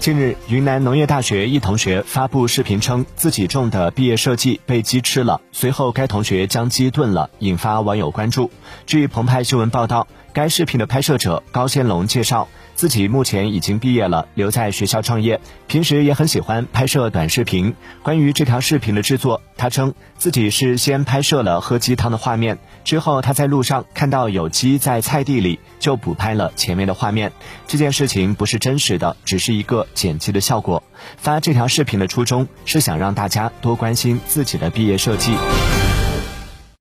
近日，云南农业大学一同学发布视频称自己种的毕业设计被鸡吃了，随后该同学将鸡炖了，引发网友关注。据澎湃新闻报道，该视频的拍摄者高先龙介绍。自己目前已经毕业了，留在学校创业，平时也很喜欢拍摄短视频。关于这条视频的制作，他称自己是先拍摄了喝鸡汤的画面，之后他在路上看到有鸡在菜地里，就补拍了前面的画面。这件事情不是真实的，只是一个剪辑的效果。发这条视频的初衷是想让大家多关心自己的毕业设计。